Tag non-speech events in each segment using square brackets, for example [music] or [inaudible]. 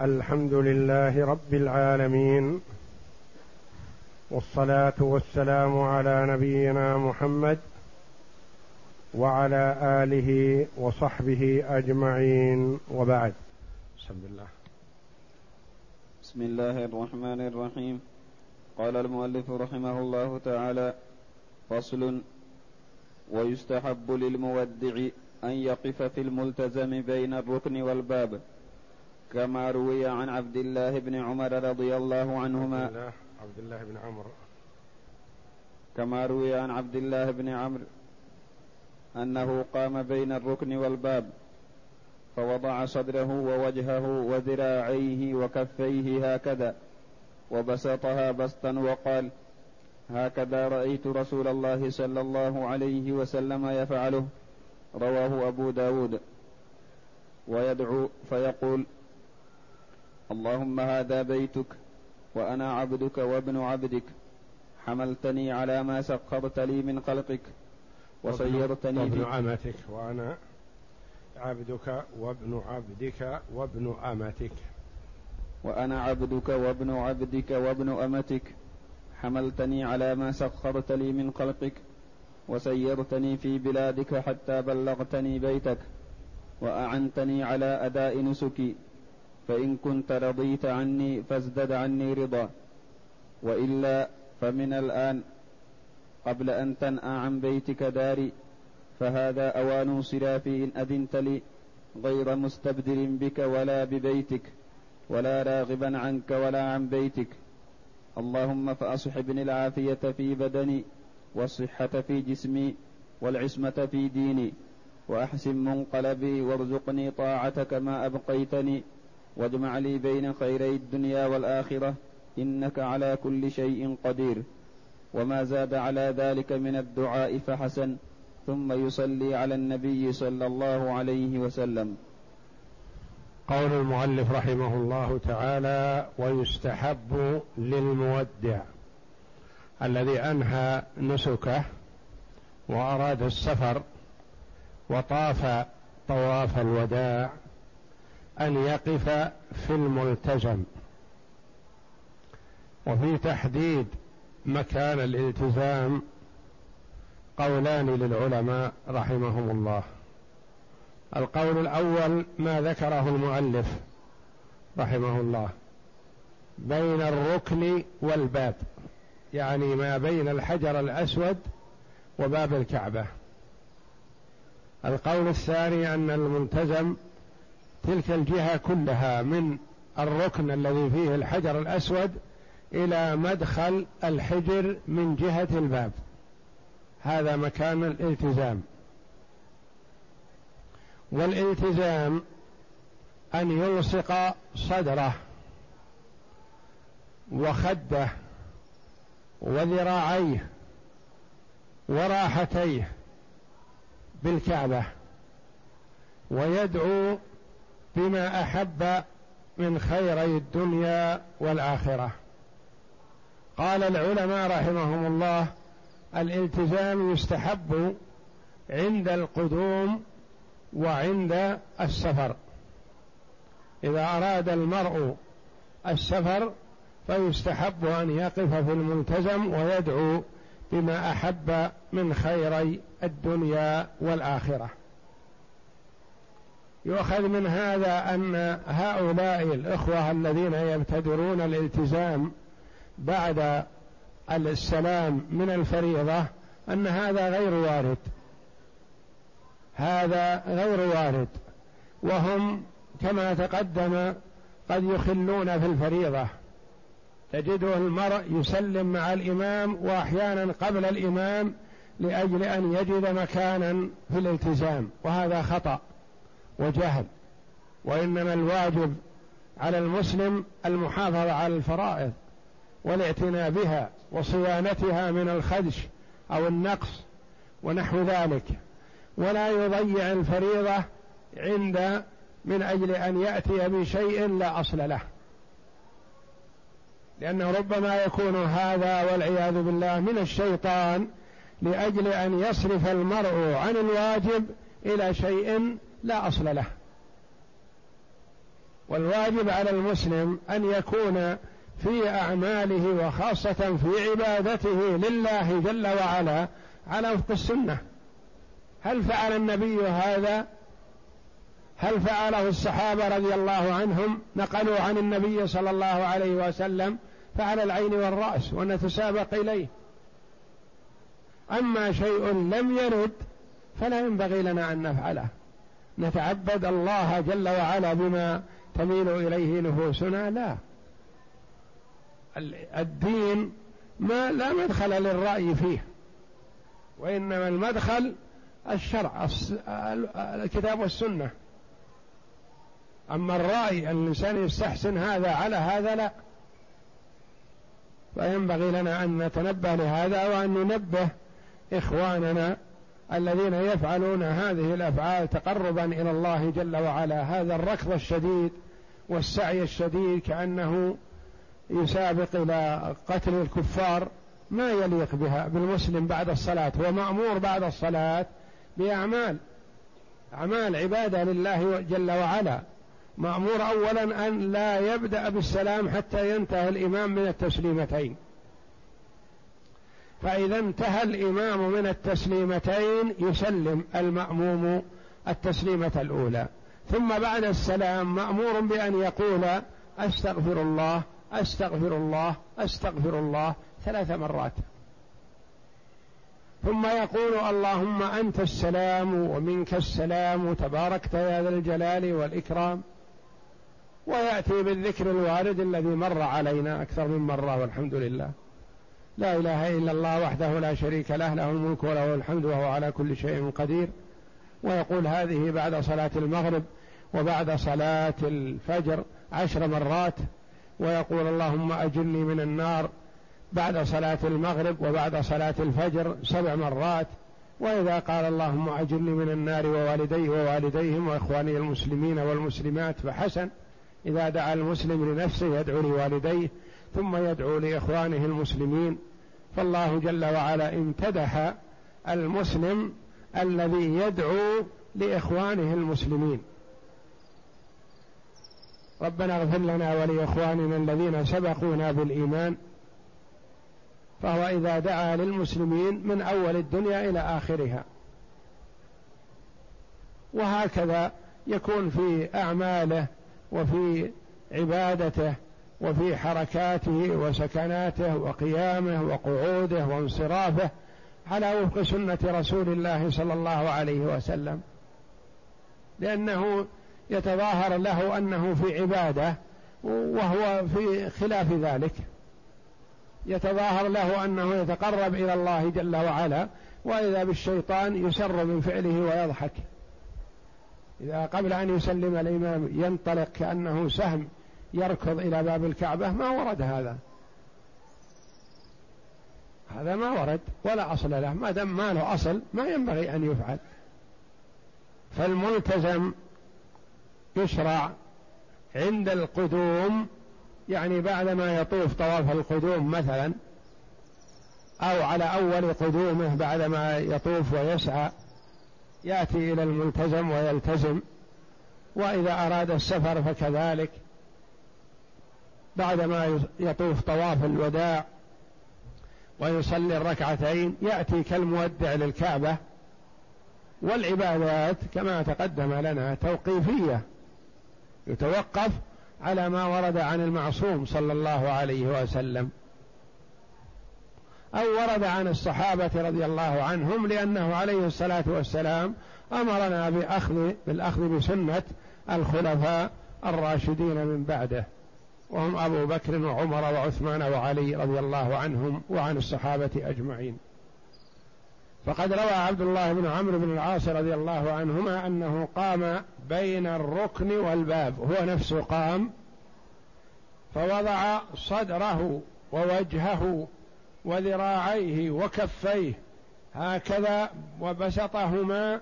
الحمد لله رب العالمين والصلاة والسلام على نبينا محمد وعلى آله وصحبه أجمعين وبعد. بسم الله. بسم الله الرحمن الرحيم. قال المؤلف رحمه الله تعالى فصل ويستحب للمودع أن يقف في الملتزم بين الركن والباب. كما روي عن عبد الله بن عمر رضي الله عنهما. عبد الله بن عمرو كما روي عن عبد الله بن عمرو أنه قام بين الركن والباب فوضع صدره ووجهه وذراعيه وكفيه هكذا وبسطها بسطا وقال هكذا رأيت رسول الله صلى الله عليه وسلم يفعله رواه أبو داود. ويدعو فيقول اللهم هذا بيتك وأنا عبدك وابن عبدك. حملتني على ما سخرت لي من خلقك وصيرتني وابن أمتك وأنا عبدك وابن عبدك وابن أمتك وأنا عبدك وابن عبدك وابن أمتك. حملتني على ما سخرت لي من خلقك وسيرتني في بلادك حتى بلغتني بيتك. وأعنتني على أداء نسكي. فإن كنت رضيت عني فازدد عني رضا. وإلا فمن الآن قبل أن تنأى عن بيتك داري فهذا أوان انصرافي إن أذنت لي غير مستبدل بك ولا ببيتك ولا راغبا عنك ولا عن بيتك. اللهم فأصحبني العافية في بدني والصحة في جسمي والعصمة في ديني وأحسن منقلبي وارزقني طاعتك ما أبقيتني. واجمع لي بين خيري الدنيا والآخرة إنك على كل شيء قدير. وما زاد على ذلك من الدعاء فحسن ثم يصلي على النبي صلى الله عليه وسلم. قول المؤلف رحمه الله تعالى ويستحب للمودع الذي أنهى نسكه وأراد السفر وطاف طواف الوداع أن يقف في الملتزم وفي تحديد مكان الالتزام قولان للعلماء رحمهم الله. القول الأول ما ذكره المؤلف رحمه الله. بين الركن والباب. يعني ما بين الحجر الأسود وباب الكعبة. القول الثاني أن الملتزم تلك الجهة كلها من الركن الذي فيه الحجر الأسود إلى مدخل الحجر من جهة الباب. هذا مكان الالتزام. والالتزام أن يلصق صدره وخده وذراعيه وراحتيه بالكعبة ويدعو بما أحب من خيري الدنيا والآخرة. قال العلماء رحمهم الله الالتزام يستحب عند القدوم وعند السفر. إذا أراد المرء السفر فيستحب أن يقف في الملتزم ويدعو بما أحب من خيري الدنيا والآخرة. يؤخذ من هذا أن هؤلاء الإخوة الذين يبتدرون الالتزام بعد السلام من الفريضة أن هذا غير وارد. هذا غير وارد. وهم كما تقدم قد يخلون في الفريضة. تجده المرء يسلم مع الإمام وأحيانا قبل الإمام لأجل أن يجد مكانا في الالتزام وهذا خطأ. وجهل وإنما الواجب على المسلم المحافظة على الفرائض والاعتناء بها وصيانتها من الخدش أو النقص ونحو ذلك. ولا يضيع الفريضة عند من أجل أن يأتي بشيء لا أصل له. لأنه ربما يكون هذا والعياذ بالله من الشيطان لأجل أن يصرف المرء عن الواجب إلى شيء لا أصل له. والواجب على المسلم أن يكون في أعماله وخاصة في عبادته لله جل وعلا على وفق السنة. هل فعل النبي هذا؟ هل فعله الصحابة رضي الله عنهم؟ نقلوا عن النبي صلى الله عليه وسلم فعلى العين والرأس ونتسابق إليه. أما شيء لم يرد فلا ينبغي لنا أن نفعله. نتعبد الله جل وعلا بما تميل إليه نفوسنا؟ لا. الدين ما لا مدخل للرأي فيه. وإنما المدخل الشرع الكتاب والسنة. أما الرأي الإنسان يستحسن هذا على هذا لا. فينبغي لنا أن نتنبه لهذا وأن ننبه إخواننا الذين يفعلون هذه الأفعال تقربا إلى الله جل وعلا. هذا الركض الشديد والسعي الشديد كأنه يسابق إلى قتل الكفار ما يليق بها بالمسلم بعد الصلاة هو مامور بعد الصلاة بأعمال أعمال عبادة لله جل وعلا. مأمور اولا أن لا يبدأ بالسلام حتى ينتهي الإمام من التسليمتين. فإذا انتهى الإمام من التسليمتين يسلم المأموم التسليمة الأولى. ثم بعد السلام مأمور بأن يقول أستغفر الله أستغفر الله أستغفر الله ثلاث مرات. ثم يقول اللهم أنت السلام ومنك السلام تباركت يا ذا الجلال والإكرام. ويأتي بالذكر الوارد الذي مر علينا أكثر من مرة والحمد لله. لا إله إلا الله وحده لا شريك له له الملك وله الحمد وهو على كل شيء قدير. ويقول هذه بعد صلاة المغرب وبعد صلاة الفجر عشر مرات ويقول اللهم أجرني من النار بعد صلاة المغرب وبعد صلاة الفجر سبع مرات. وإذا قال اللهم أجرني من النار ووالديه ووالديهم وإخواني المسلمين والمسلمات فحسن إذا دعا المسلم لنفسه يدعو لوالديه ثم يدعو لإخوانه المسلمين فالله جل وعلا امتدح المسلم الذي يدعو لإخوانه المسلمين. ربنا اغفر لنا ولإخواننا الذين سبقونا بالإيمان فهو إذا دعا للمسلمين من أول الدنيا إلى آخرها. وهكذا يكون في أعماله وفي عبادته وفي حركاته وسكناته وقيامه وقعوده وانصرافه على وفق سنة رسول الله صلى الله عليه وسلم. لأنه يتظاهر له أنه في عبادة وهو في خلاف ذلك. يتظاهر له أنه يتقرب إلى الله جل وعلا وإذا بالشيطان يسر من فعله ويضحك. إذا قبل أن يسلم الإمام ينطلق كأنه سهم يركض إلى باب الكعبة ما ورد هذا. هذا ما ورد ولا أصل له. ما دام ما له أصل ما ينبغي أن يفعل. فالملتزم يشرع عند القدوم يعني بعدما يطوف طواف القدوم مثلا أو على أول قدومه بعدما يطوف ويسعى يأتي إلى الملتزم ويلتزم وإذا أراد السفر فكذلك. بعدما يطوف طواف الوداع ويصلي الركعتين يأتي كالمودع للكعبة. والعبادات كما تقدم لنا توقيفية يتوقف على ما ورد عن المعصوم صلى الله عليه وسلم أو ورد عن الصحابة رضي الله عنهم لأنه عليه الصلاة والسلام أمرنا باخذ بالأخذ بسنة الخلفاء الراشدين من بعده. وهم أبو بكر وعمر وعثمان وعلي رضي الله عنهم وعن الصحابة أجمعين. فقد روى عبد الله بن عمرو بن العاص رضي الله عنهما أنه قام بين الركن والباب هو نفسه قام فوضع صدره ووجهه وذراعيه وكفيه هكذا وبسطهما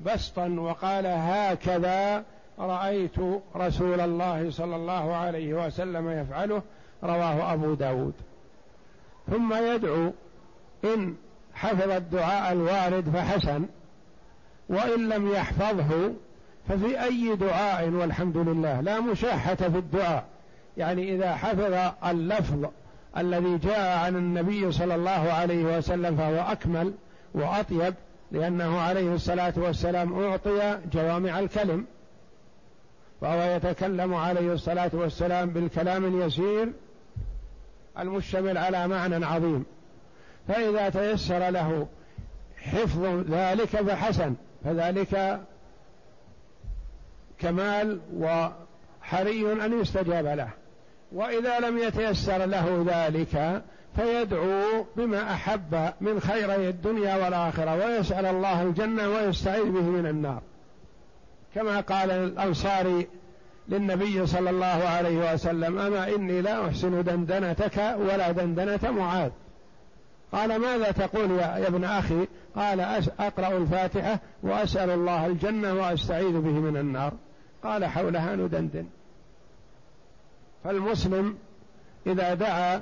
بسطا وقال هكذا رأيت رسول الله صلى الله عليه وسلم يفعله رواه أبو داود. ثم يدعو إن حفظ الدعاء الوارد فحسن وإن لم يحفظه ففي أي دعاء والحمد لله. لا مشاحة في الدعاء. يعني إذا حفظ اللفظ الذي جاء عن النبي صلى الله عليه وسلم فهو أكمل وأطيب لأنه عليه الصلاة والسلام أعطي جوامع الكلم. فهو يتكلم عليه الصلاة والسلام بالكلام اليسير المشتمل على معنى عظيم. فإذا تيسر له حفظ ذلك فحسن فذلك كمال وحري أن يستجاب له. وإذا لم يتيسر له ذلك فيدعو بما أحب من خيري الدنيا والآخرة ويسأل الله الجنة ويستعيذ به من النار. كما قال الأنصاري للنبي صلى الله عليه وسلم أما إني لا أحسن دندنتك ولا دندنة معاذ. قال ماذا تقول يا ابن أخي؟ قال أقرأ الفاتحة وأسأل الله الجنة وأستعيذ به من النار. قال حولها ندندن. فالمسلم إذا دعا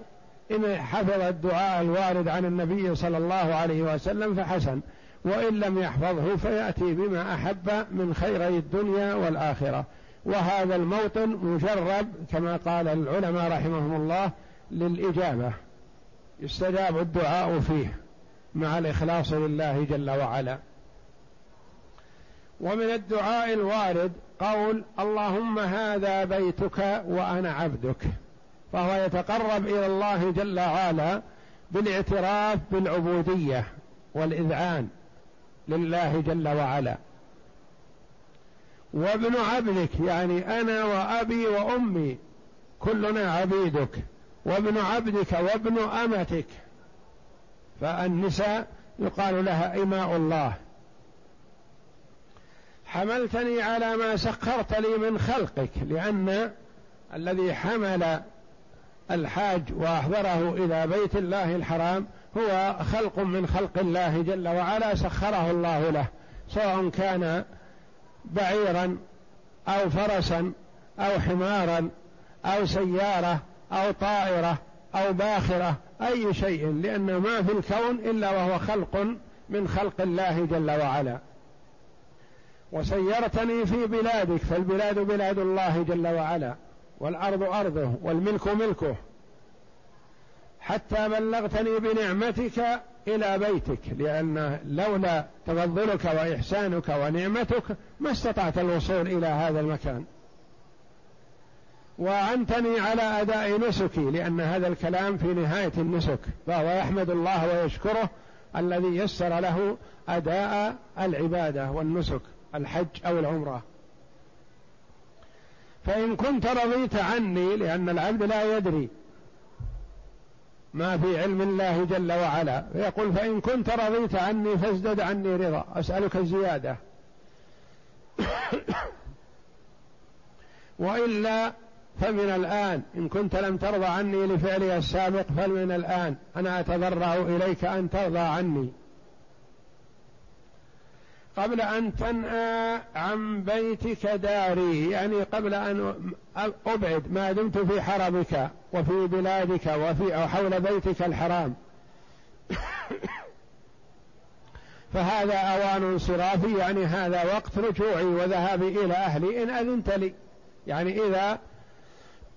إن حفظ الدعاء الوارد عن النبي صلى الله عليه وسلم فحسن. وإن لم يحفظه فيأتي بما أحب من خيري الدنيا والآخرة. وهذا الموطن مجرب كما قال العلماء رحمهم الله للإجابة. يستجاب الدعاء فيه مع الإخلاص لله جل وعلا. ومن الدعاء الوارد قول اللهم هذا بيتك وأنا عبدك. فهو يتقرب إلى الله جل وعلا بالاعتراف بالعبودية والإذعان. لله جل وعلا. وابن عبدك يعني أنا وأبي وأمي كلنا عبيدك. وابن عبدك وابن أمتك. فالنساء يقال لها إماء الله. حملتني على ما سخرت لي من خلقك لأن الذي حمل الحاج وأحضره إلى بيت الله الحرام هو خلق من خلق الله جل وعلا سخره الله له سواء كان بعيرا أو فرسا أو حمارا أو سيارة أو طائرة أو باخرة أي شيء لأن ما في الكون إلا وهو خلق من خلق الله جل وعلا. وسيرتني في بلادك فالبلاد بلاد الله جل وعلا والأرض أرضه والملك ملكه. حتى بلغتني بنعمتك إلى بيتك لأن لولا تفضلك وإحسانك ونعمتك ما استطعت الوصول إلى هذا المكان. وعنتني على أداء نسكي لأن هذا الكلام في نهاية النسك. فهو يحمد الله ويشكره الذي يسر له أداء العبادة والنسك الحج أو العمرة. فإن كنت رضيت عني لأن العبد لا يدري ما في علم الله جل وعلا. فيقول فإن كنت رضيت عني فازدد عني رضا. أسألك الزيادة [coughs] وإلا فمن الآن إن كنت لم ترضى عني لفعلي السابق فمن الآن أنا أتضرع إليك أن ترضى عني. قبل أن تنأى عن بيتك داري يعني قبل أن أبعد ما دمت في حرمك وفي بلادك وفي أو حول بيتك الحرام. [coughs] فهذا أوان انصرافي يعني هذا وقت رجوعي وذهابي إلى أهلي إن أذنت لي. يعني إذا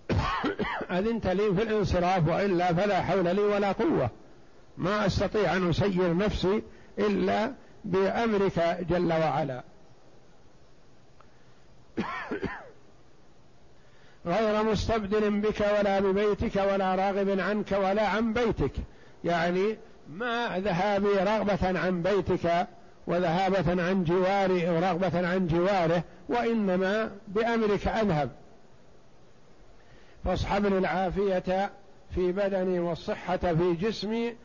[coughs] أذنت لي في الانصراف وإلا فلا حول لي ولا قوة. ما أستطيع أن أسير نفسي إلا بأمرك جل وعلا. غير مستبدل بك ولا ببيتك ولا راغب عنك ولا عن بيتك. يعني ما ذهابي رغبة عن بيتك وذهابة عن جواري ورغبة عن جواره وإنما بأمرك أذهب. فاصحبني العافية في بدني والصحة في جسمي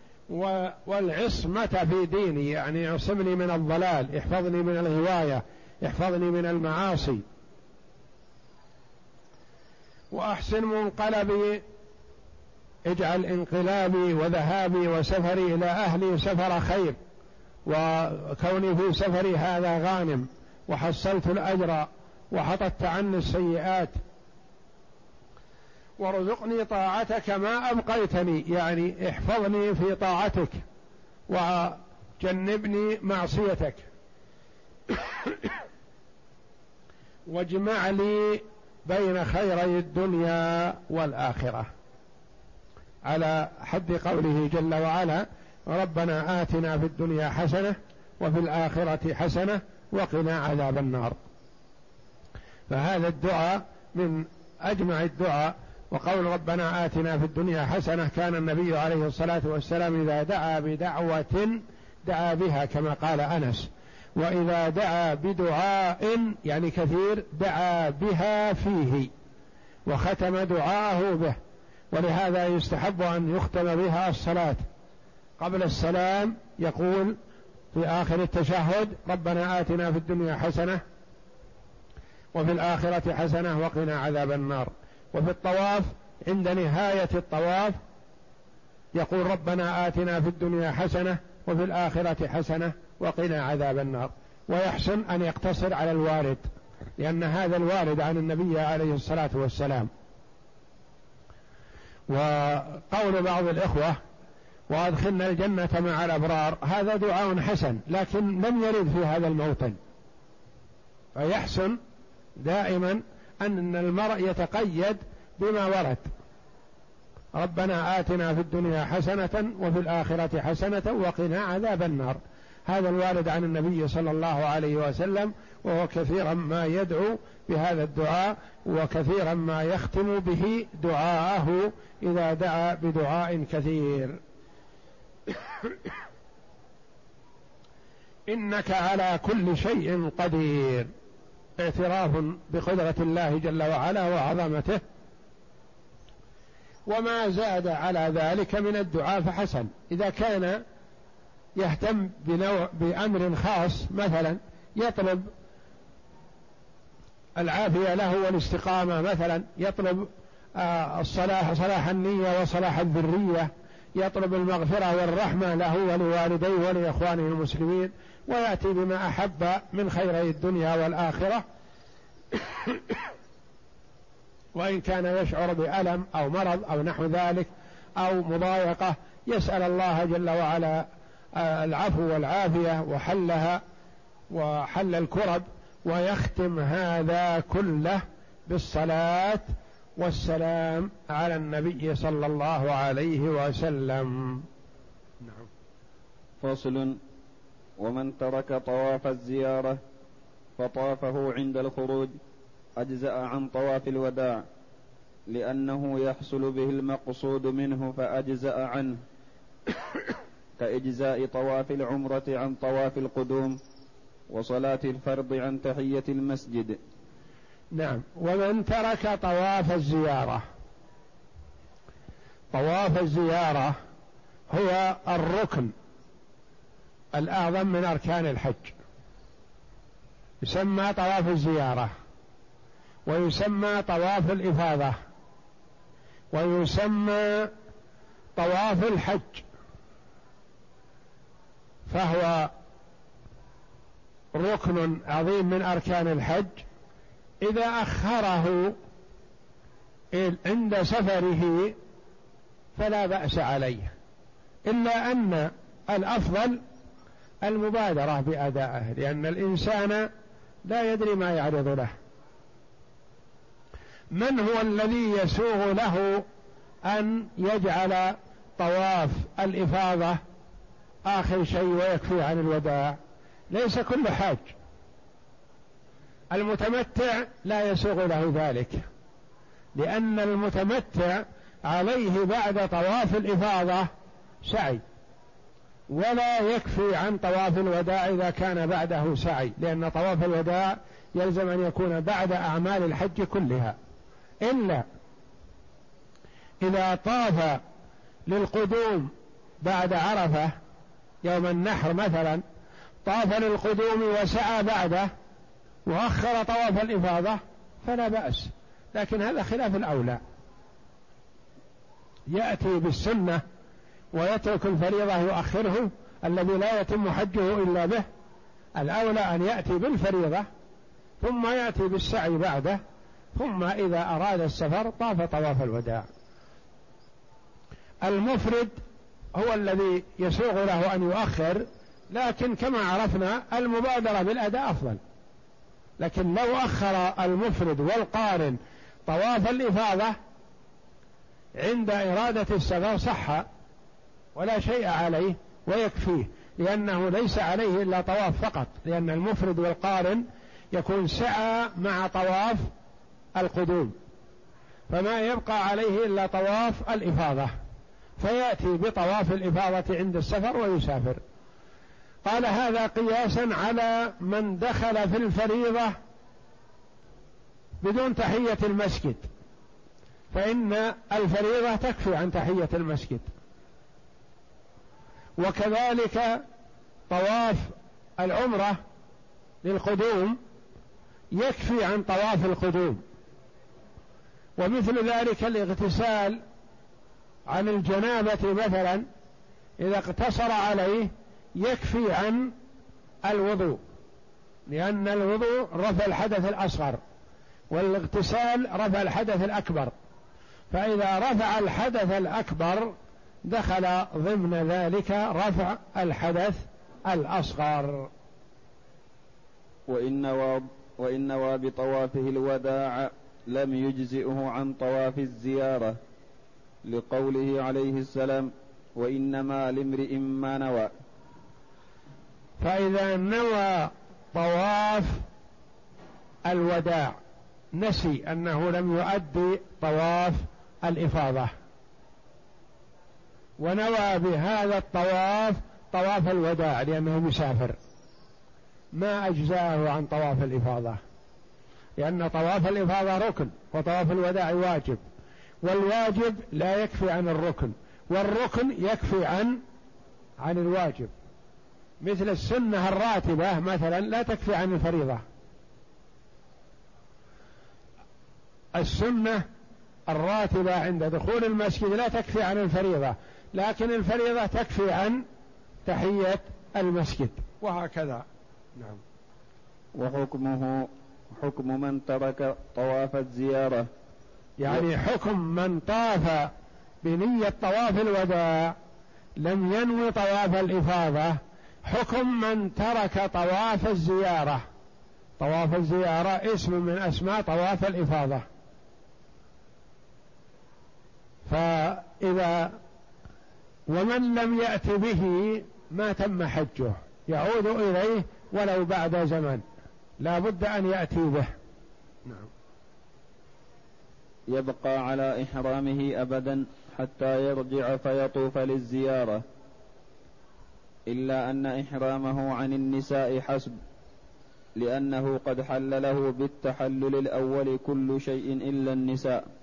والعصمة في ديني يعني اعصمني من الضلال احفظني من الغواية احفظني من المعاصي. وأحسن منقلبي اجعل انقلابي وذهابي وسفري إلى أهلي سفر خير وكوني في سفري هذا غانم وحصلت الأجر وحطت عني السيئات. وارزقني طاعتك ما أبقيتني يعني احفظني في طاعتك وجنبني معصيتك. [coughs] واجمع لي بين خيري الدنيا والآخرة. على حد قوله جل وعلا ربنا آتنا في الدنيا حسنة وفي الآخرة حسنة وقنا عذاب النار. فهذا الدعاء من أجمع الدعاء وقول ربنا آتنا في الدنيا حسنة كان النبي عليه الصلاة والسلام إذا دعا بدعوة دعا بها كما قال أنس. وإذا دعا بدعاء يعني كثير دعا بها فيه وختم دعاءه به. ولهذا يستحب أن يختم بها الصلاة. قبل السلام يقول في آخر التشهد ربنا آتنا في الدنيا حسنة وفي الآخرة حسنة وقنا عذاب النار. وفي الطواف عند نهاية الطواف يقول ربنا آتنا في الدنيا حسنة وفي الآخرة حسنة وقنا عذاب النار. ويحسن أن يقتصر على الوارد لأن هذا الوارد عن النبي عليه الصلاة والسلام. وقول بعض الإخوة وأدخلنا الجنة مع الأبرار هذا دعاء حسن لكن لم يرد في هذا الموطن. فيحسن دائما أن المرء يتقيد بما ورد. ربنا آتنا في الدنيا حسنة وفي الآخرة حسنة وقنا عذاب النار. هذا الوارد عن النبي صلى الله عليه وسلم وهو كثيرا ما يدعو بهذا الدعاء وكثيرا ما يختم به دعاءه إذا دعا بدعاء كثير. [coughs] إنك على كل شيء قدير. اعتراف بقدرة الله جل وعلا وعظمته. وما زاد على ذلك من الدعاء فحسن. إذا كان يهتم بنوع بأمر خاص مثلا يطلب العافية له والاستقامة مثلا يطلب آه، الصلاح صلاح النية وصلاح الذرية يطلب المغفرة والرحمة له ولوالديه ولإخوانه المسلمين ويأتي بما أحب من خيري الدنيا والآخرة. وإن كان يشعر بألم أو مرض أو نحو ذلك أو مضايقة يسأل الله جل وعلا آه، العفو والعافية وحلها وحل الكرب ويختم هذا كله بالصلاة والسلام على النبي صلى الله عليه وسلم. نعم. فصل ومن ترك طواف الزيارة فطافه عند الخروج أجزأ عن طواف الوداع لأنه يحصل به المقصود منه فأجزأ عنه كإجزاء طواف العمرة عن طواف القدوم وصلاة الفرض عن تحية المسجد. نعم. ومن ترك طواف الزيارة طواف الزيارة هو الركن الأعظم من أركان الحج. يسمى طواف الزيارة ويسمى طواف الإفاضة ويسمى طواف الحج. فهو ركن عظيم من أركان الحج. إذا أخره عند سفره فلا بأس عليه إلا أن الأفضل المبادرة بأدائه لأن الإنسان لا يدري ما يعرض له. من هو الذي يسوغ له أن يجعل طواف الإفاضة آخر شيء ويكفي عن الوداع؟ ليس كل حاج. المتمتع لا يسوغ له ذلك لأن المتمتع عليه بعد طواف الإفاضة سعي. ولا يكفي عن طواف الوداع إذا كان بعده سعي لأن طواف الوداع يلزم أن يكون بعد أعمال الحج كلها. إلا إذا طاف للقدوم بعد عرفة يوم النحر مثلا طاف للقدوم وسعى بعده وأخر طواف الإفاضة فلا بأس. لكن هذا خلاف الأولى. يأتي بالسنة ويترك الفريضة يؤخره الذي لا يتم حجه إلا به. الأولى أن يأتي بالفريضة ثم يأتي بالسعي بعده ثم إذا أراد السفر طاف طواف الوداع. المفرد هو الذي يسوغ له أن يؤخر لكن كما عرفنا المبادرة بالأداء أفضل. لكن لو أخر المفرد والقارن طواف الإفاضة عند إرادة السفر صح ولا شيء عليه ويكفيه لأنه ليس عليه إلا طواف فقط لأن المفرد والقارن يكون سعى مع طواف القدوم فما يبقى عليه إلا طواف الإفاضة فيأتي بطواف الإفاضة عند السفر ويسافر. قال هذا قياسا على من دخل في الفريضة بدون تحية المسجد فإن الفريضة تكفي عن تحية المسجد. وكذلك طواف العمرة للقدوم يكفي عن طواف القدوم. ومثل ذلك الاغتسال عن الجنابة مثلا إذا اقتصر عليه يكفي عن الوضوء لأن الوضوء رفع الحدث الأصغر والاغتسال رفع الحدث الأكبر. فإذا رفع الحدث الأكبر دخل ضمن ذلك رفع الحدث الأصغر. وإن نوى وإن نوى بطوافه الوداع لم يجزئه عن طواف الزيارة لقوله عليه السلام وإنما لامرئ ما نوى. فإذا نوى طواف الوداع نسي أنه لم يؤدي طواف الإفاضة. ونوى بهذا الطواف طواف الوداع لأنه مسافر. ما أجزاه عن طواف الإفاضة. لأن طواف الإفاضة ركن وطواف الوداع واجب. والواجب لا يكفي عن الركن والركن يكفي عن عن الواجب. مثل السنة الراتبة مثلا لا تكفي عن الفريضة. السنة الراتبة عند دخول المسجد لا تكفي عن الفريضة. لكن الفريضة تكفي عن تحية المسجد. وهكذا. نعم. وحكمه حكم من ترك طواف الزيارة. يعني حكم من طاف بنية طواف الوداع لم ينوي طواف الإفاضة حكم من ترك طواف الزيارة. طواف الزيارة اسم من أسماء طواف الإفاضة. فإذا ومن لم يأت به ما تم حجه يعود إليه ولو بعد زمن. لا بد أن يأتي به. نعم. يبقى على إحرامه أبدا حتى يرجع فيطوف للزيارة. إلا أن إحرامه عن النساء حسب لأنه قد حل له بالتحلل الأول كل شيء إلا النساء.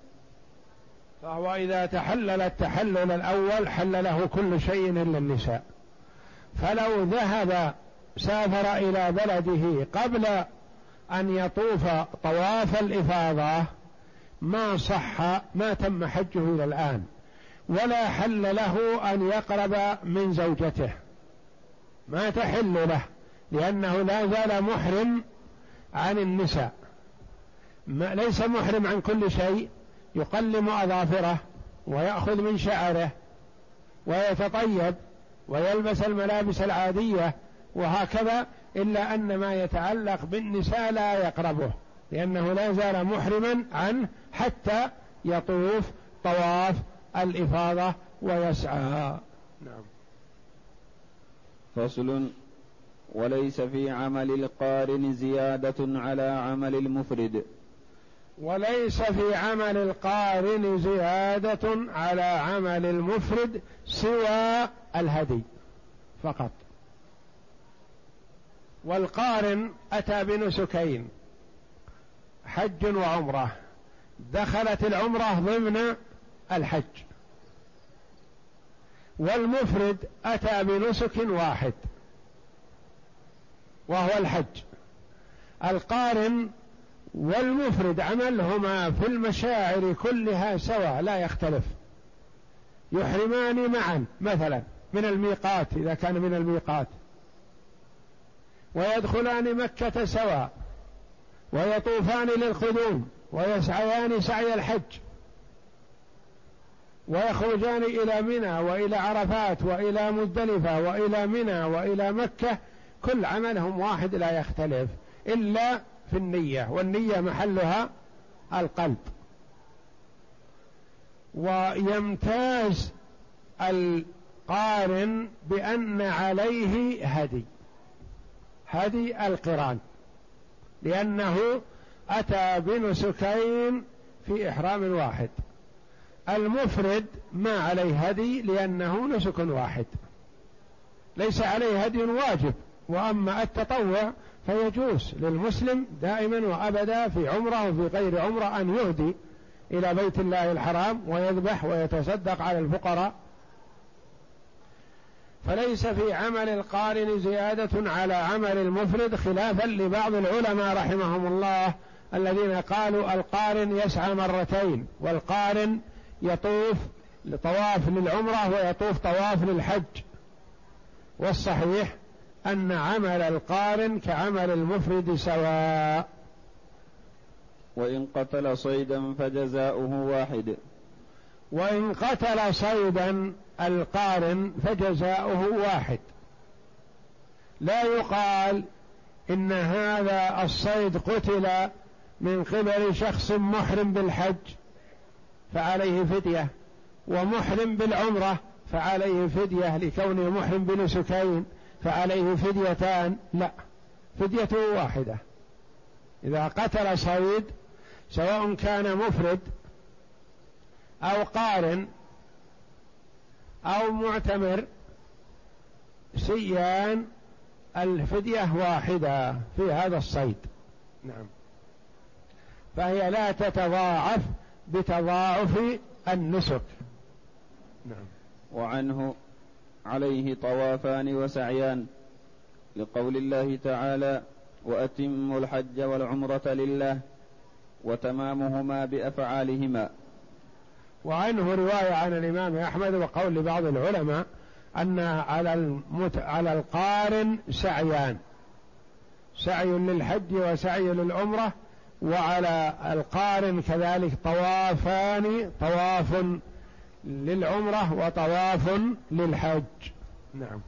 فهو إذا تحلل التحلل الأول حل له كل شيء إلا النساء. فلو ذهب سافر إلى بلده قبل أن يطوف طواف الإفاضة ما صح ما تم حجه إلى الآن. ولا حل له أن يقرب من زوجته. ما تحل له لأنه لا زال محرم عن النساء. ما ليس محرم عن كل شيء يقلم أظافره ويأخذ من شعره ويتطيب ويلبس الملابس العادية وهكذا إلا أن ما يتعلق بالنساء لا يقربه لأنه لا زال محرما عنه حتى يطوف طواف الإفاضة ويسعى. نعم. فصل. وليس في عمل القارن زيادة على عمل المفرد. وليس في عمل القارن زيادة على عمل المفرد سوى الهدي فقط. والقارن أتى بنسكين حج وعمرة. دخلت العمرة ضمن الحج. والمفرد أتى بنسك واحد وهو الحج. القارن والمفرد عملهما في المشاعر كلها سواء لا يختلف. يحرمان معا مثلا من الميقات إذا كان من الميقات. ويدخلان مكة سواء. ويطوفان للقدوم ويسعيان سعي الحج. ويخرجان إلى منى وإلى عرفات وإلى مزدلفة وإلى منى وإلى مكة. كل عملهم واحد لا يختلف إلا في النية والنية محلها القلب. ويمتاز القارن بأن عليه هدي هدي القرآن لأنه أتى بنسكين في إحرام واحد. المفرد ما عليه هدي لأنه نسك واحد. ليس عليه هدي واجب وأما التطوع فيجوز للمسلم دائما وأبدا في عمرة وفي غير عمرة أن يهدي إلى بيت الله الحرام ويذبح ويتصدق على الفقراء. فليس في عمل القارن زيادة على عمل المفرد خلافا لبعض العلماء رحمهم الله الذين قالوا القارن يسعى مرتين والقارن يطوف طواف للعمرة ويطوف طواف للحج. والصحيح أن عمل القارن كعمل المفرد سواء. وإن قتل صيدا فجزاؤه واحد. وإن قتل صيدا القارن فجزاؤه واحد. لا يقال إن هذا الصيد قتل من قبل شخص محرم بالحج فعليه فدية ومحرم بالعمرة فعليه فدية لكونه محرم بنسكين. فعليه فديتان لا فديته واحدة. إذا قتل صيد سواء كان مفرد أو قارن أو معتمر سيان الفدية واحدة في هذا الصيد. نعم. فهي لا تتضاعف بتضاعف النسك. نعم. وعنه عليه طوافان وسعيان لقول الله تعالى وأتموا الحج والعمرة لله وتمامهما بأفعالهما. وعنه رواية عن الإمام أحمد وقول لبعض العلماء أن على المت... على القارن سعيان. سعي للحج وسعي للعمرة وعلى القارن كذلك طوافان طواف للعمرة وطواف للحج. نعم.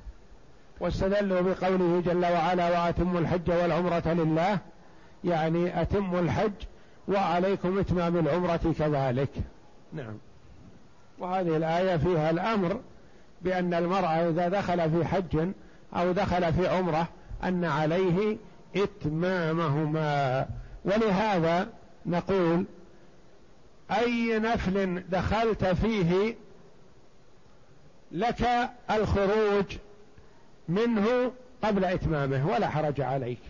واستدلوا بقوله جل وعلا وأتموا الحج والعمرة لله. يعني أتموا الحج وعليكم إتمام العمرة كذلك. نعم. وهذه الآية فيها الأمر بأن المرأة إذا دخل في حج أو دخل في عمرة أن عليه إتمامهما. ولهذا نقول أي نفل دخلت فيه لك الخروج منه قبل إتمامه ولا حرج عليك.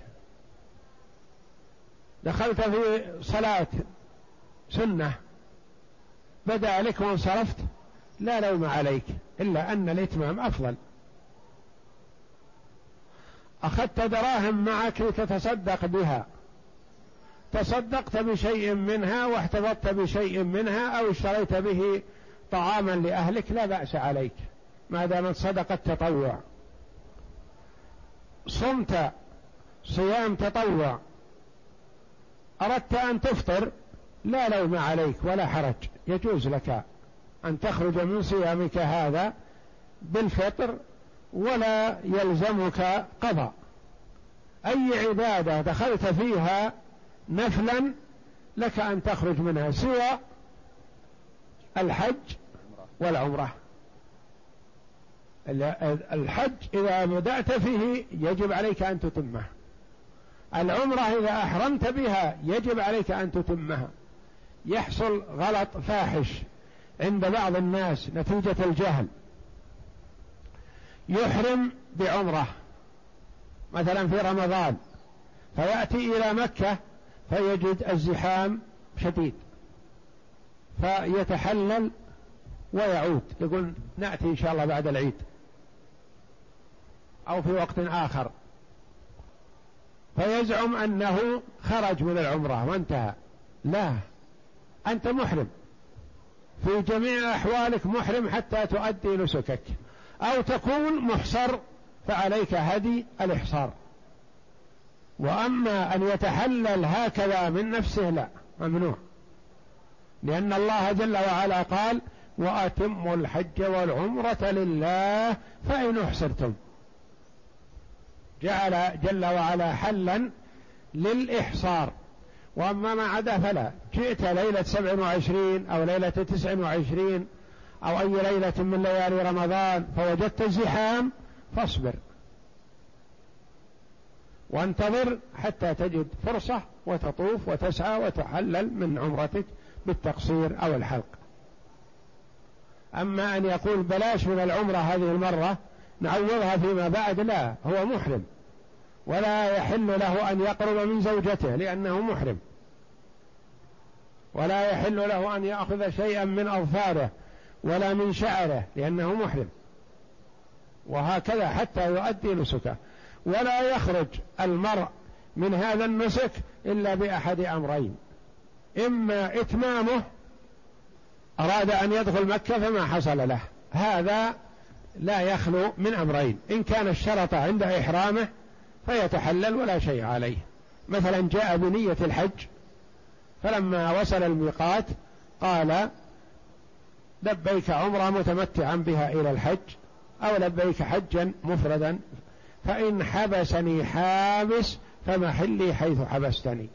دخلت في صلاة سنة بدأ لك وانصرفت لا لوم عليك إلا أن الإتمام أفضل. أخذت دراهم معك لتتصدق بها. تصدقت بشيء منها واحتفظت بشيء منها أو اشتريت به طعاما لأهلك لا بأس عليك ما دامت صدقة تطوع. صمت صيام تطوع. أردت أن تفطر لا لوم عليك ولا حرج يجوز لك أن تخرج من صيامك هذا بالفطر ولا يلزمك قضاء. أي عبادة دخلت فيها نفلا لك أن تخرج منها سوى الحج والعمرة. الحج إذا بدأت فيه يجب عليك أن تتمه. العمرة إذا أحرمت بها يجب عليك أن تتمها. يحصل غلط فاحش عند بعض الناس نتيجة الجهل. يحرم بعمرة مثلا في رمضان فيأتي إلى مكة فيجد الزحام شديد فيتحلل ويعود يقول نأتي إن شاء الله بعد العيد أو في وقت آخر. فيزعم أنه خرج من العمرة وانتهى. لا أنت محرم. في جميع أحوالك محرم حتى تؤدي نسكك أو تكون محصر فعليك هدي الإحصار. وأما أن يتحلل هكذا من نفسه لا ممنوع. لأن الله جل وعلا قال وأتموا الحج والعمرة لله فإن احسرتم جعل جل وعلا حلا للإحصار. وأما ما عدا فلا جئت ليلة سبع وعشرين أو ليلة تسع وعشرين أو أي ليلة من ليالي رمضان فوجدت الزحام فاصبر. وانتظر حتى تجد فرصة وتطوف وتسعى وتحلل من عمرتك بالتقصير أو الحلق. أما أن يقول بلاش من العمرة هذه المرة نعوضها فيما بعد لا هو محرم. ولا يحل له أن يقرب من زوجته لأنه محرم. ولا يحل له أن يأخذ شيئا من أظفاره ولا من شعره لأنه محرم. وهكذا حتى يؤدي نسكه ولا يخرج المرء من هذا النسك إلا بأحد أمرين. إما إتمامه أراد أن يدخل مكة فما حصل له. هذا لا يخلو من أمرين. إن كان الشرط عند إحرامه فيتحلل ولا شيء عليه. مثلا جاء بنية الحج فلما وصل الميقات قال لبيك عمرة متمتعا بها إلى الحج أو لبيك حجا مفردا فإن حبسني حابس فمحلي حيث حبستني.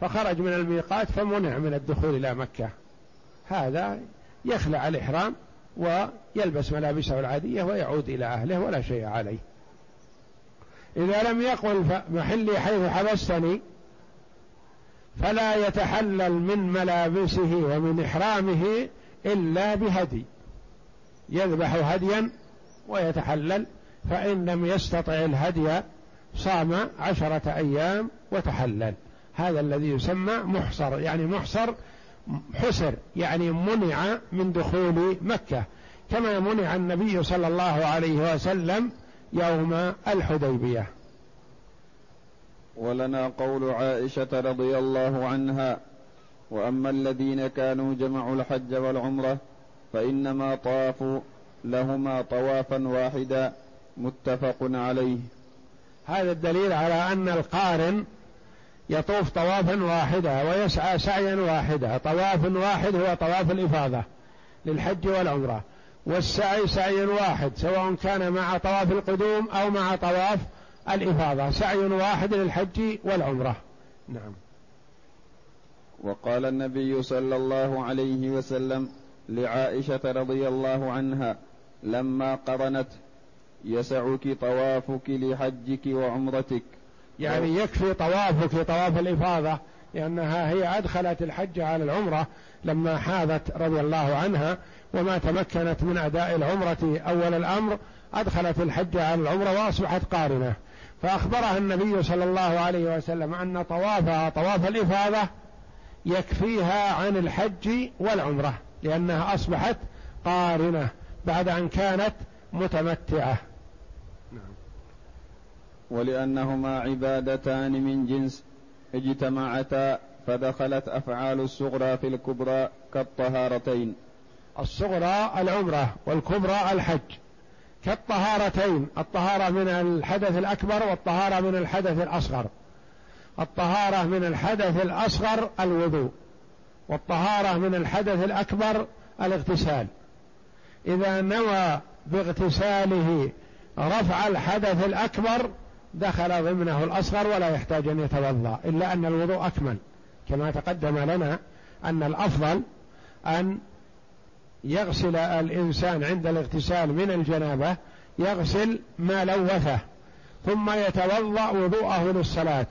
فخرج من الميقات فمنع من الدخول إلى مكة. هذا يخلع الإحرام ويلبس ملابسه العادية ويعود إلى أهله ولا شيء عليه. إذا لم يقل محلي حيث حبستني فلا يتحلل من ملابسه ومن إحرامه إلا بهدي. يذبح هديا ويتحلل فإن لم يستطع الهدي صام عشرة أيام وتحلل. هذا الذي يسمى محصر يعني محصر حسر يعني منع من دخول مكة. كما منع النبي صلى الله عليه وسلم يوم الحديبية. ولنا قول عائشة رضي الله عنها وأما الذين كانوا جمعوا الحج والعمرة فإنما طافوا لهما طوافا واحدا. متفق عليه. هذا الدليل على أن القارن يطوف طوافا واحدا ويسعى سعيا واحدا. طواف واحد هو طواف الإفاضة للحج والعمرة. والسعي سعي واحد سواء كان مع طواف القدوم أو مع طواف الإفاضة. سعي واحد للحج والعمرة. نعم. وقال النبي صلى الله عليه وسلم لعائشة رضي الله عنها لما قرنت يسعك طوافك لحجك وعمرتك يعني يكفي طوافك طواف الإفاضة لأنها هي أدخلت الحج على العمرة لما حاذت رضي الله عنها وما تمكنت من أداء العمرة أول الأمر أدخلت الحج على العمرة وأصبحت قارنة فأخبرها النبي صلى الله عليه وسلم أن طوافها طواف الإفاضة يكفيها عن الحج والعمرة لأنها أصبحت قارنة بعد أن كانت متمتعة. ولأنهما عبادتان من جنس اجتمعتا فدخلت أفعال الصغرى في الكبرى كالطهارتين. الصغرى العمرة والكبرى الحج. كالطهارتين الطهارة من الحدث الأكبر والطهارة من الحدث الأصغر. الطهارة من الحدث الأصغر الوضوء والطهارة من الحدث الأكبر الاغتسال. إذا نوى باغتساله رفع الحدث الأكبر دخل ضمنه الأصغر ولا يحتاج أن يتوضأ إلا أن الوضوء أكمل. كما تقدم لنا أن الأفضل أن يغسل الإنسان عند الاغتسال من الجنابة يغسل ما لوثه ثم يتوضأ وضوءه للصلاة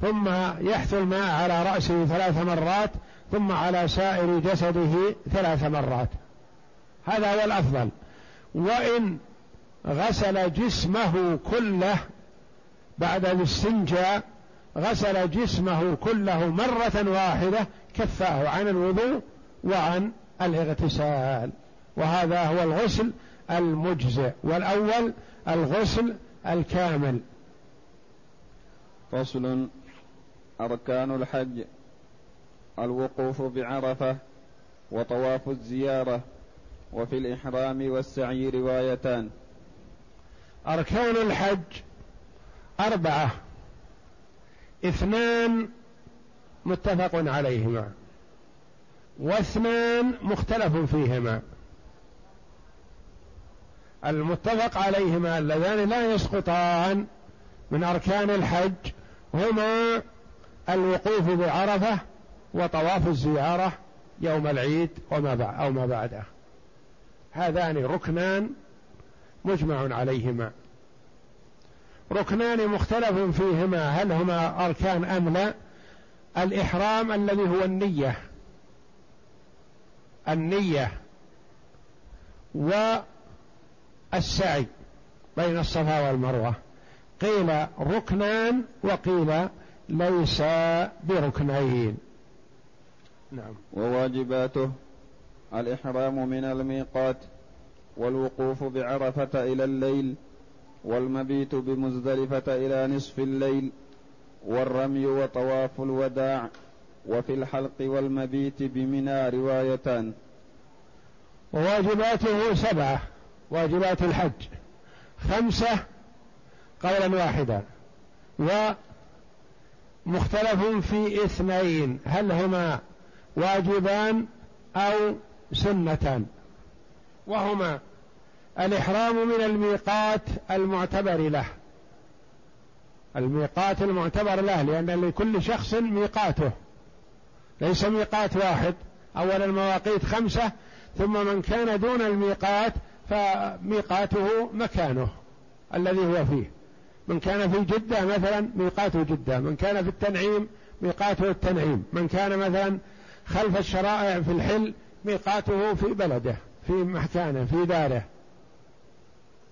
ثم يحث الماء على رأسه ثلاث مرات ثم على سائر جسده ثلاث مرات. هذا هو الأفضل. وإن غسل جسمه كله بعد الاستنجاء غسل جسمه كله مرة واحدة كفاه عن الوضوء وعن الاغتسال. وهذا هو الغسل المجزئ. والأول الغسل الكامل. فصل أركان الحج الوقوف بعرفة وطواف الزيارة وفي الإحرام والسعي روايتان. أركان الحج أربعة. اثنان متفق عليهما. واثنان مختلف فيهما. المتفق عليهما اللذان لا يسقطان من أركان الحج هما الوقوف بعرفة وطواف الزيارة يوم العيد وما بعد أو ما بعده. هذان ركنان مجمع عليهما. ركنان مختلف فيهما هل هما أركان أم لا؟ الإحرام الذي هو النية. النية والسعي بين الصفا والمروة. قيل ركنان وقيل ليس بركنين. نعم. وواجباته الإحرام من الميقات والوقوف بعرفة إلى الليل والمبيت بمزدلفة إلى نصف الليل والرمي وطواف الوداع وفي الحلق والمبيت بمنى روايتان. وواجباته سبعة واجبات الحج. خمسة قولا واحدا. ومختلف في اثنين هل هما واجبان أو سنتان؟ وهما الإحرام من الميقات المعتبر له. الميقات المعتبر له لأن لكل شخص ميقاته. ليس ميقات واحد. أول المواقيت خمسة ثم من كان دون الميقات فميقاته مكانه الذي هو فيه. من كان في جدة مثلا ميقاته جدة من كان في التنعيم ميقاته التنعيم من كان مثلا خلف الشرائع في الحل ميقاته في بلده في مكانه في داره.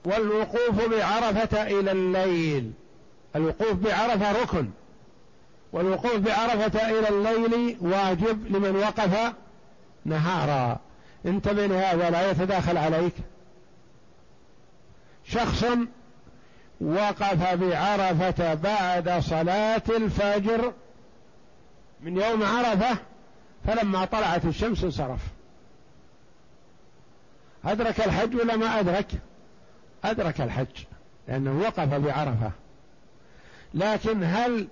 والوقوف بعرفة إلى الليل. الوقوف بعرفة ركن. والوقوف بعرفة إلى الليل واجب لمن وقف نهارا. انتبه لهذا لا يتداخل عليك. شخص وقف بعرفة بعد صلاة الفجر من يوم عرفة فلما طلعت الشمس انصرف. أدرك الحج ولا ما أدرك؟ أدرك الحج لأنه وقف بعرفة. لكن هل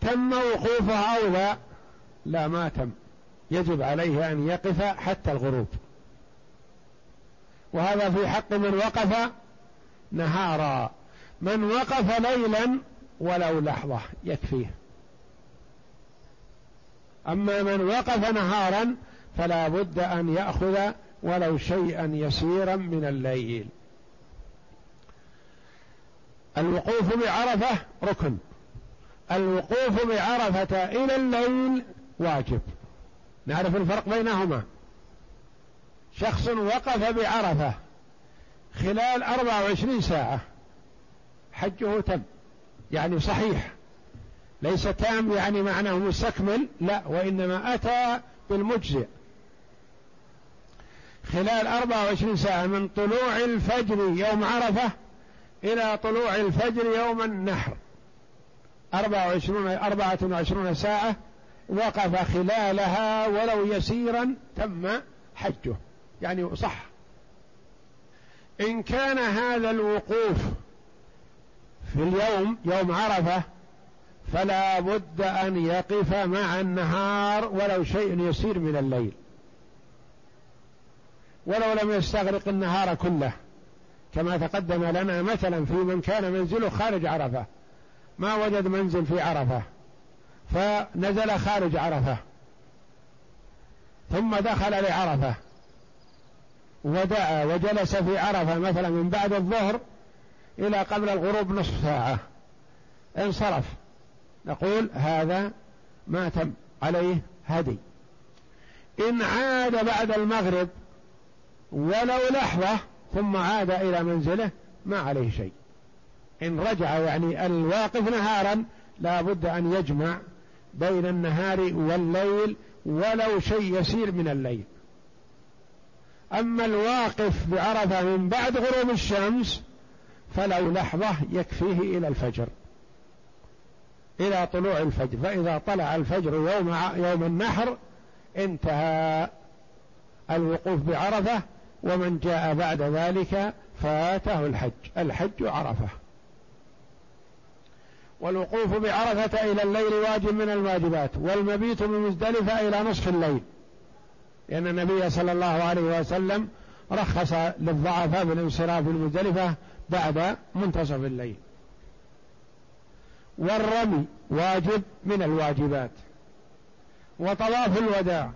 تم وقوفه أو لا؟ لا ما تم. يجب عليه أن يقف حتى الغروب. وهذا في حق من وقف نهارا. من وقف ليلا ولو لحظة يكفيه. أما من وقف نهارا فلا بد أن يأخذ ولو شيئا يسيرا من الليل. الوقوف بعرفة ركن. الوقوف بعرفة إلى الليل واجب. نعرف الفرق بينهما. شخص وقف بعرفة خلال أربع وعشرين ساعة حجه تم يعني صحيح. ليس تام يعني معناه مستكمل لا وإنما أتى بالمجزئ. خلال أربع وعشرين ساعة من طلوع الفجر يوم عرفة إلى طلوع الفجر يوم النحر. أربعة وعشرون أربعة وعشرون ساعة وقف خلالها ولو يسيرا تم حجه. يعني صح. إن كان هذا الوقوف في اليوم يوم عرفة فلا بد أن يقف مع النهار ولو شيء يسير من الليل. ولو لم يستغرق النهار كله. كما تقدم لنا مثلا في من كان منزله خارج عرفة. ما وجد منزل في عرفة. فنزل خارج عرفة. ثم دخل لعرفة. ودعا وجلس في عرفة مثلا من بعد الظهر إلى قبل الغروب نصف ساعة. انصرف. نقول هذا ما تم عليه هدي. إن عاد بعد المغرب ولو لحظة ثم عاد إلى منزله ما عليه شيء. إن رجع يعني الواقف نهارا لا بد أن يجمع بين النهار والليل ولو شيء يسير من الليل. أما الواقف بعرفة من بعد غروب الشمس فلو لحظة يكفيه إلى الفجر إلى طلوع الفجر. فإذا طلع الفجر يوم يوم النحر انتهى الوقوف بعرفة ومن جاء بعد ذلك فاته الحج الحج عرفة. والوقوف بعرفة إلى الليل واجب من الواجبات والمبيت بمزدلفة إلى نصف الليل. لأن النبي صلى الله عليه وسلم رخص للضعفاء بالانصراف بالمزدلفة بعد منتصف الليل. والرمي واجب من الواجبات. وطواف الوداع.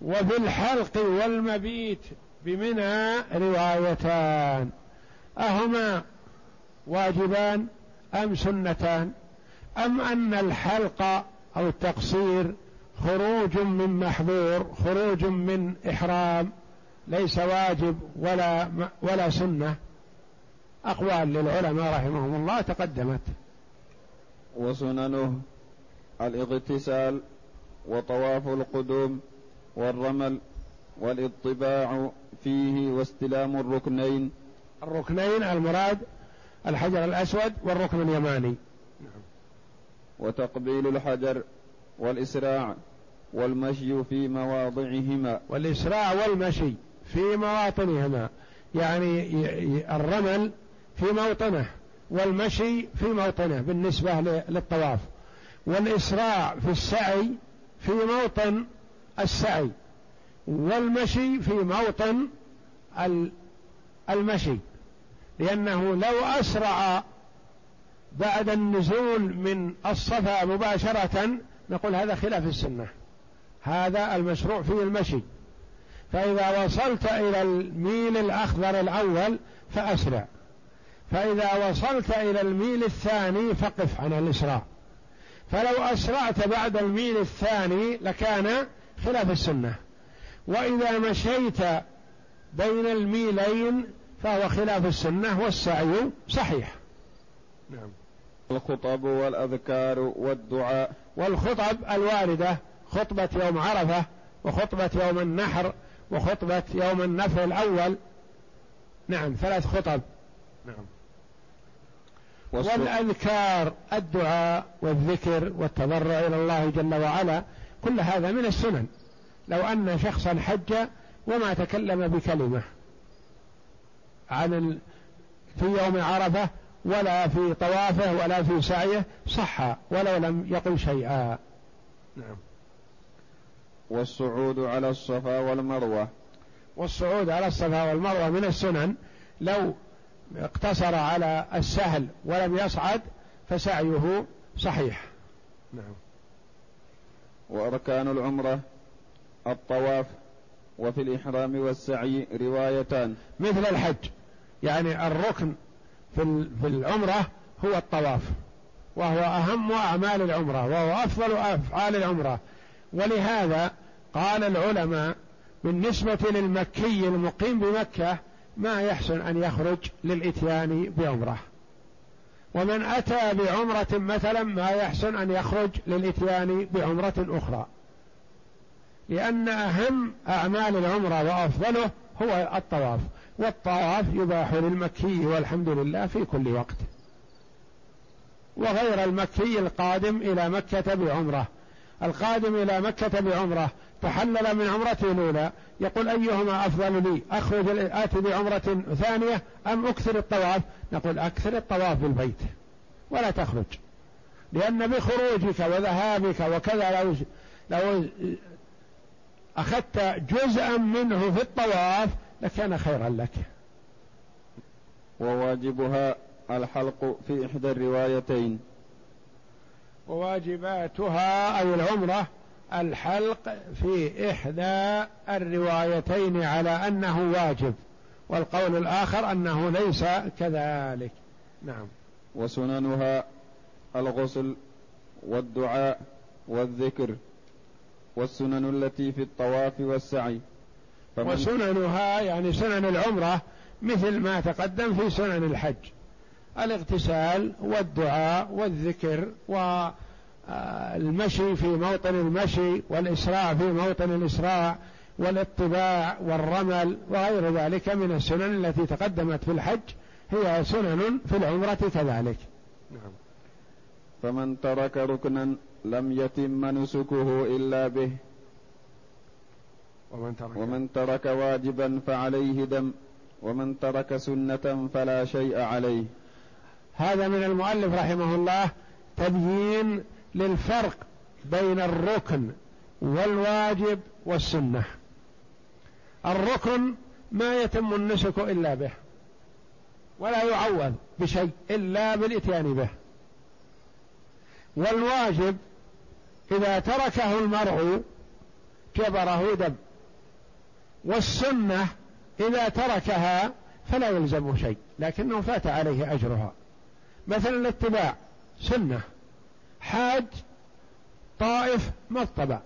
وفي الحلق والمبيت بمنى روايتان. أهما واجبان أم سنتان؟ أم أن الحلق أو التقصير خروج من محظور خروج من إحرام ليس واجب ولا ولا سنة؟ أقوال للعلماء رحمهم الله تقدمت. وسننه الإغتسال وطواف القدوم والرمل والاطباع فيه واستلام الركنين. الركنين المراد الحجر الأسود والركن اليماني. نعم. وتقبيل الحجر والإسراع والمشي في مواضعهما. والإسراع والمشي في مواطنهما. يعني الرمل في موطنه والمشي في موطنه بالنسبة للطواف. والإسراع في السعي في موطن السعي والمشي في موطن المشي لأنه لو أسرع بعد النزول من الصفا مباشرة نقول هذا خلاف السنة هذا المشروع فيه المشي. فإذا وصلت إلى الميل الأخضر الأول فأسرع فإذا وصلت إلى الميل الثاني فقف عن الإسراع. فلو أسرعت بعد الميل الثاني لكان خلاف السنة وإذا مشيت بين الميلين فهو خلاف السنة والسعي صحيح. نعم. الخطب والأذكار والدعاء. والخطب الواردة خطبة يوم عرفة وخطبة يوم النحر وخطبة يوم النفر الأول. نعم ثلاث خطب. نعم. والأذكار الدعاء والذكر والتضرع إلى الله جل وعلا. كل هذا من السنن. لو أن شخصا حج وما تكلم بكلمة عن ال... في يوم عرفة ولا في طوافه ولا في سعيه صح ولو لم يقل شيئا. نعم. والصعود على الصفا والمروة. والصعود على الصفا والمروة من السنن. لو اقتصر على السهل ولم يصعد فسعيه صحيح. نعم. وأركان العمرة الطواف وفي الإحرام والسعي روايتان. مثل الحج. يعني الركن في في العمرة هو الطواف وهو أهم أعمال العمرة وهو أفضل أفعال العمرة. ولهذا قال العلماء بالنسبة للمكي المقيم بمكة ما يحسن أن يخرج للإتيان بعمرة. ومن أتى بعمرة مثلا ما يحسن أن يخرج للإتيان بعمرة أخرى. لأن أهم أعمال العمرة وأفضله هو الطواف والطواف يباح للمكي والحمد لله في كل وقت. وغير المكي القادم إلى مكة بعمرة. القادم إلى مكة بعمرة تحلل من عمرته الأولى. يقول أيهما أفضل لي؟ أخرج آتي بعمرة ثانية أم أكثر الطواف؟ نقول أكثر الطواف بالبيت ولا تخرج. لأن بخروجك وذهابك وكذا لو لو أخذت جزءا منه في الطواف لكان خيرا لك. وواجبها الحلق في إحدى الروايتين. وواجباتها أو العمرة الحلق في إحدى الروايتين على أنه واجب والقول الآخر أنه ليس كذلك. نعم. وسننها الغسل والدعاء والذكر والسنن التي في الطواف والسعي. وسننها يعني سنن العمرة مثل ما تقدم في سنن الحج. الاغتسال والدعاء والذكر والمشي في موطن المشي والإسراع في موطن الإسراع والاطباع والرمل وغير ذلك من السنن التي تقدمت في الحج هي سنن في العمرة كذلك. نعم. فمن ترك ركنا لم يتم نسكه إلا به. ومن ترك, ومن ترك واجبا فعليه دم ومن ترك سنة فلا شيء عليه. هذا من المؤلف رحمه الله تبيين للفرق بين الركن والواجب والسنة. الركن ما يتم النسك إلا به ولا يعوض بشيء إلا بالإتيان به. والواجب إذا تركه المرء جبره دم والسنة إذا تركها فلا يلزمه شيء لكنه فات عليه أجرها. مثلا الاتباع سنة. حاج طائف ما اتبع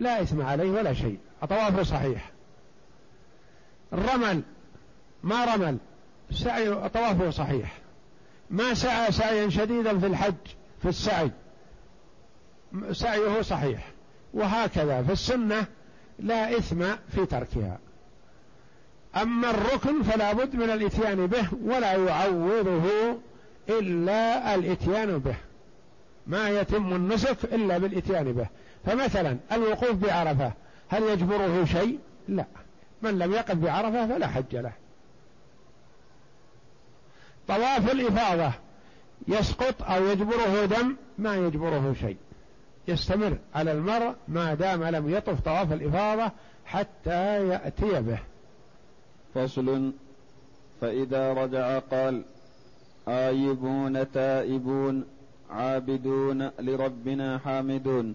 لا إثم عليه ولا شيء. طوافه صحيح. الرمل ما رمل سعي طوافه صحيح. ما سعى سعيا شديدا في الحج في السعي. سعيه صحيح. وهكذا في السنة لا إثم في تركها. أما الركن فلا بد من الإتيان به ولا يعوضه إلا الإتيان به. ما يتم النسك إلا بالإتيان به. فمثلا الوقوف بعرفة هل يجبره شيء؟ لا. من لم يقف بعرفة فلا حج له. طواف الإفاضة يسقط أو يجبره دم ما يجبره شيء. يستمر على المرء ما دام لم يطف طواف الإفاضة حتى يأتي به. فصل. فإذا رجع قال آيبون تائبون. عابدون لربنا حامدون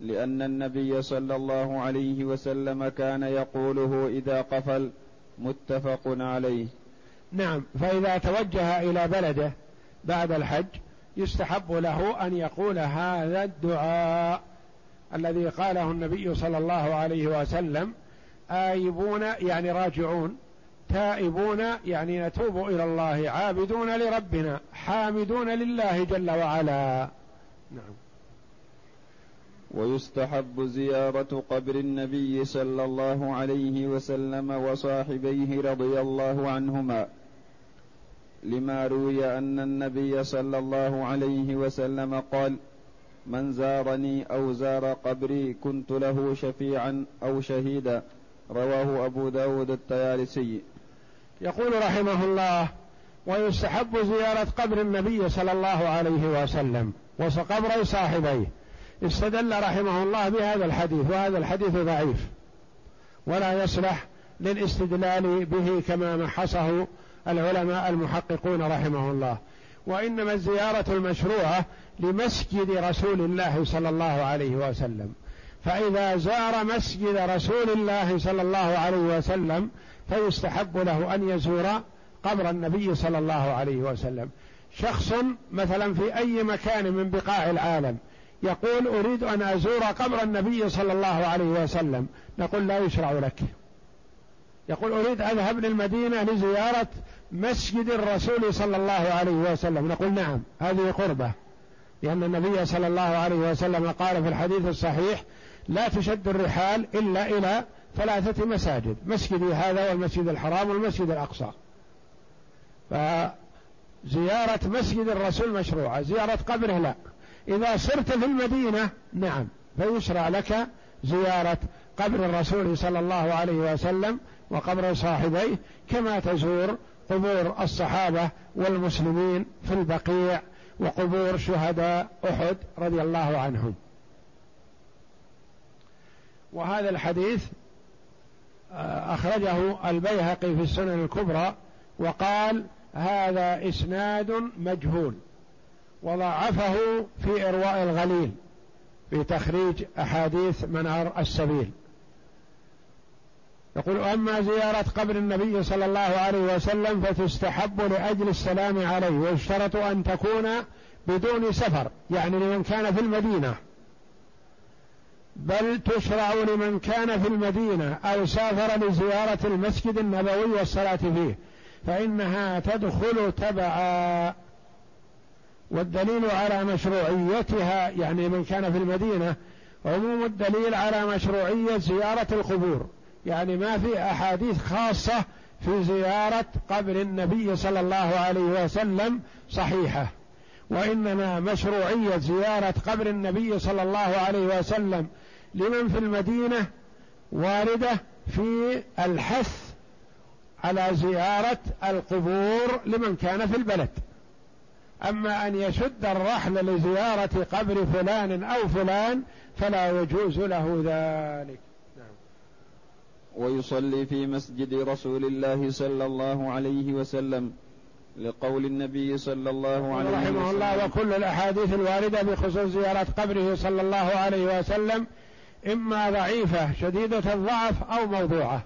لأن النبي صلى الله عليه وسلم كان يقوله إذا قفل متفق عليه. نعم فإذا توجه إلى بلده بعد الحج يستحب له أن يقول هذا الدعاء الذي قاله النبي صلى الله عليه وسلم آيبون يعني راجعون. تائبون يعني نتوب إلى الله عابدون لربنا حامدون لله جل وعلا. نعم. ويستحب زيارة قبر النبي صلى الله عليه وسلم وصاحبيه رضي الله عنهما لما روي أن النبي صلى الله عليه وسلم قال من زارني أو زار قبري كنت له شفيعا أو شهيدا رواه أبو داود الطيالسي يقول رحمه الله ويستحب زيارة قبر النبي صلى الله عليه وسلم وقبر صاحبيه. استدل رحمه الله بهذا الحديث وهذا الحديث ضعيف. ولا يصلح للاستدلال به كما محصه العلماء المحققون رحمه الله. وإنما الزيارة المشروعة لمسجد رسول الله صلى الله عليه وسلم. فإذا زار مسجد رسول الله صلى الله عليه وسلم فيستحب له أن يزور قبر النبي صلى الله عليه وسلم. شخص مثلا في أي مكان من بقاع العالم يقول أريد أن أزور قبر النبي صلى الله عليه وسلم. نقول لا يشرع لك. يقول أريد أذهب للمدينة لزيارة مسجد الرسول صلى الله عليه وسلم. نقول نعم هذه قربة. لأن النبي صلى الله عليه وسلم قال في الحديث الصحيح لا تشد الرحال إلا إلى ثلاثة مساجد مسجدي هذا والمسجد الحرام والمسجد الأقصى. فزيارة مسجد الرسول مشروعة زيارة قبره لا. إذا صرت في المدينة نعم فيشرع لك زيارة قبر الرسول صلى الله عليه وسلم وقبر صاحبيه كما تزور قبور الصحابة والمسلمين في البقيع وقبور شهداء أحد رضي الله عنهم. وهذا الحديث أخرجه البيهقي في السنن الكبرى وقال هذا إسناد مجهول وضعفه في إرواء الغليل في تخريج أحاديث منار السبيل. يقول أما زيارة قبر النبي صلى الله عليه وسلم فتستحب لأجل السلام عليه ويشترط أن تكون بدون سفر يعني لمن كان في المدينة. بل تشرع لمن كان في المدينة أو سافر لزيارة المسجد النبوي والصلاة فيه فإنها تدخل تبعا. والدليل على مشروعيتها يعني من كان في المدينة عموم الدليل على مشروعية زيارة القبور. يعني ما في أحاديث خاصة في زيارة قبر النبي صلى الله عليه وسلم صحيحة. وإنما مشروعية زيارة قبر النبي صلى الله عليه وسلم لمن في المدينة واردة في الحث على زيارة القبور لمن كان في البلد. أما أن يشد الرحل لزيارة قبر فلان أو فلان فلا يجوز له ذلك. نعم. ويصلي في مسجد رسول الله صلى الله عليه وسلم لقول النبي صلى الله عليه وسلم رحمه الله وكل الأحاديث الواردة بخصوص زيارة قبره صلى الله عليه وسلم إما ضعيفة شديدة الضعف أو موضوعة.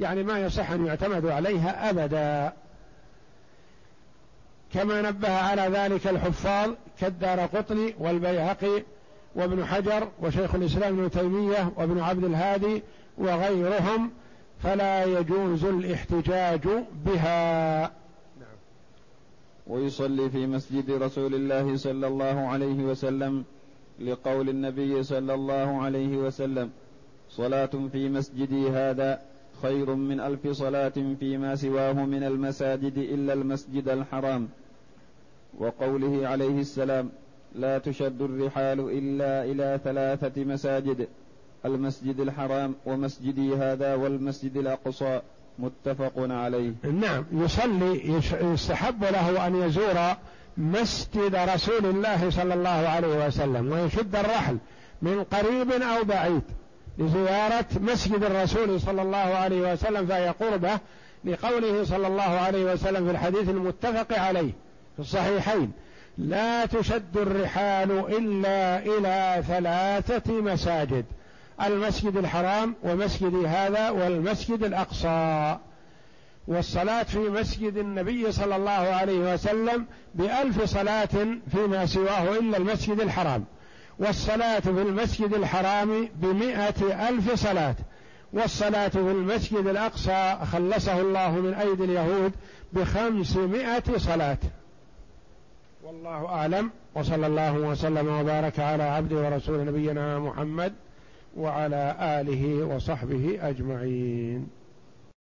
يعني ما يصح أن يعتمد عليها أبدا. كما نبه على ذلك الحفاظ كالدار قطني والبيهقي وابن حجر وشيخ الإسلام ابن تيمية وابن عبد الهادي وغيرهم فلا يجوز الاحتجاج بها. نعم. ويصلي في مسجد رسول الله صلى الله عليه وسلم لقول النبي صلى الله عليه وسلم صلاة في مسجدي هذا خير من ألف صلاة فيما سواه من المساجد إلا المسجد الحرام. وقوله عليه السلام لا تشد الرحال إلا إلى ثلاثة مساجد المسجد الحرام ومسجدي هذا والمسجد الأقصى. متفق عليه. نعم يصلي يستحب له أن يزور مسجد رسول الله صلى الله عليه وسلم ويشد الرحل من قريب أو بعيد لزيارة مسجد الرسول صلى الله عليه وسلم فهي قربة لقوله صلى الله عليه وسلم في الحديث المتفق عليه في الصحيحين لا تشد الرحال إلا إلى ثلاثة مساجد المسجد الحرام ومسجد هذا والمسجد الأقصى. والصلاة في مسجد النبي صلى الله عليه وسلم بألف صلاة فيما سواه إلا المسجد الحرام. والصلاة في المسجد الحرام بمئة ألف صلاة. والصلاة في المسجد الأقصى خلصه الله من أيدي اليهود بخمسمائة صلاة. والله أعلم. وصلى الله وسلم وبارك على عبده ورسول نبينا محمد وعلى آله وصحبه أجمعين.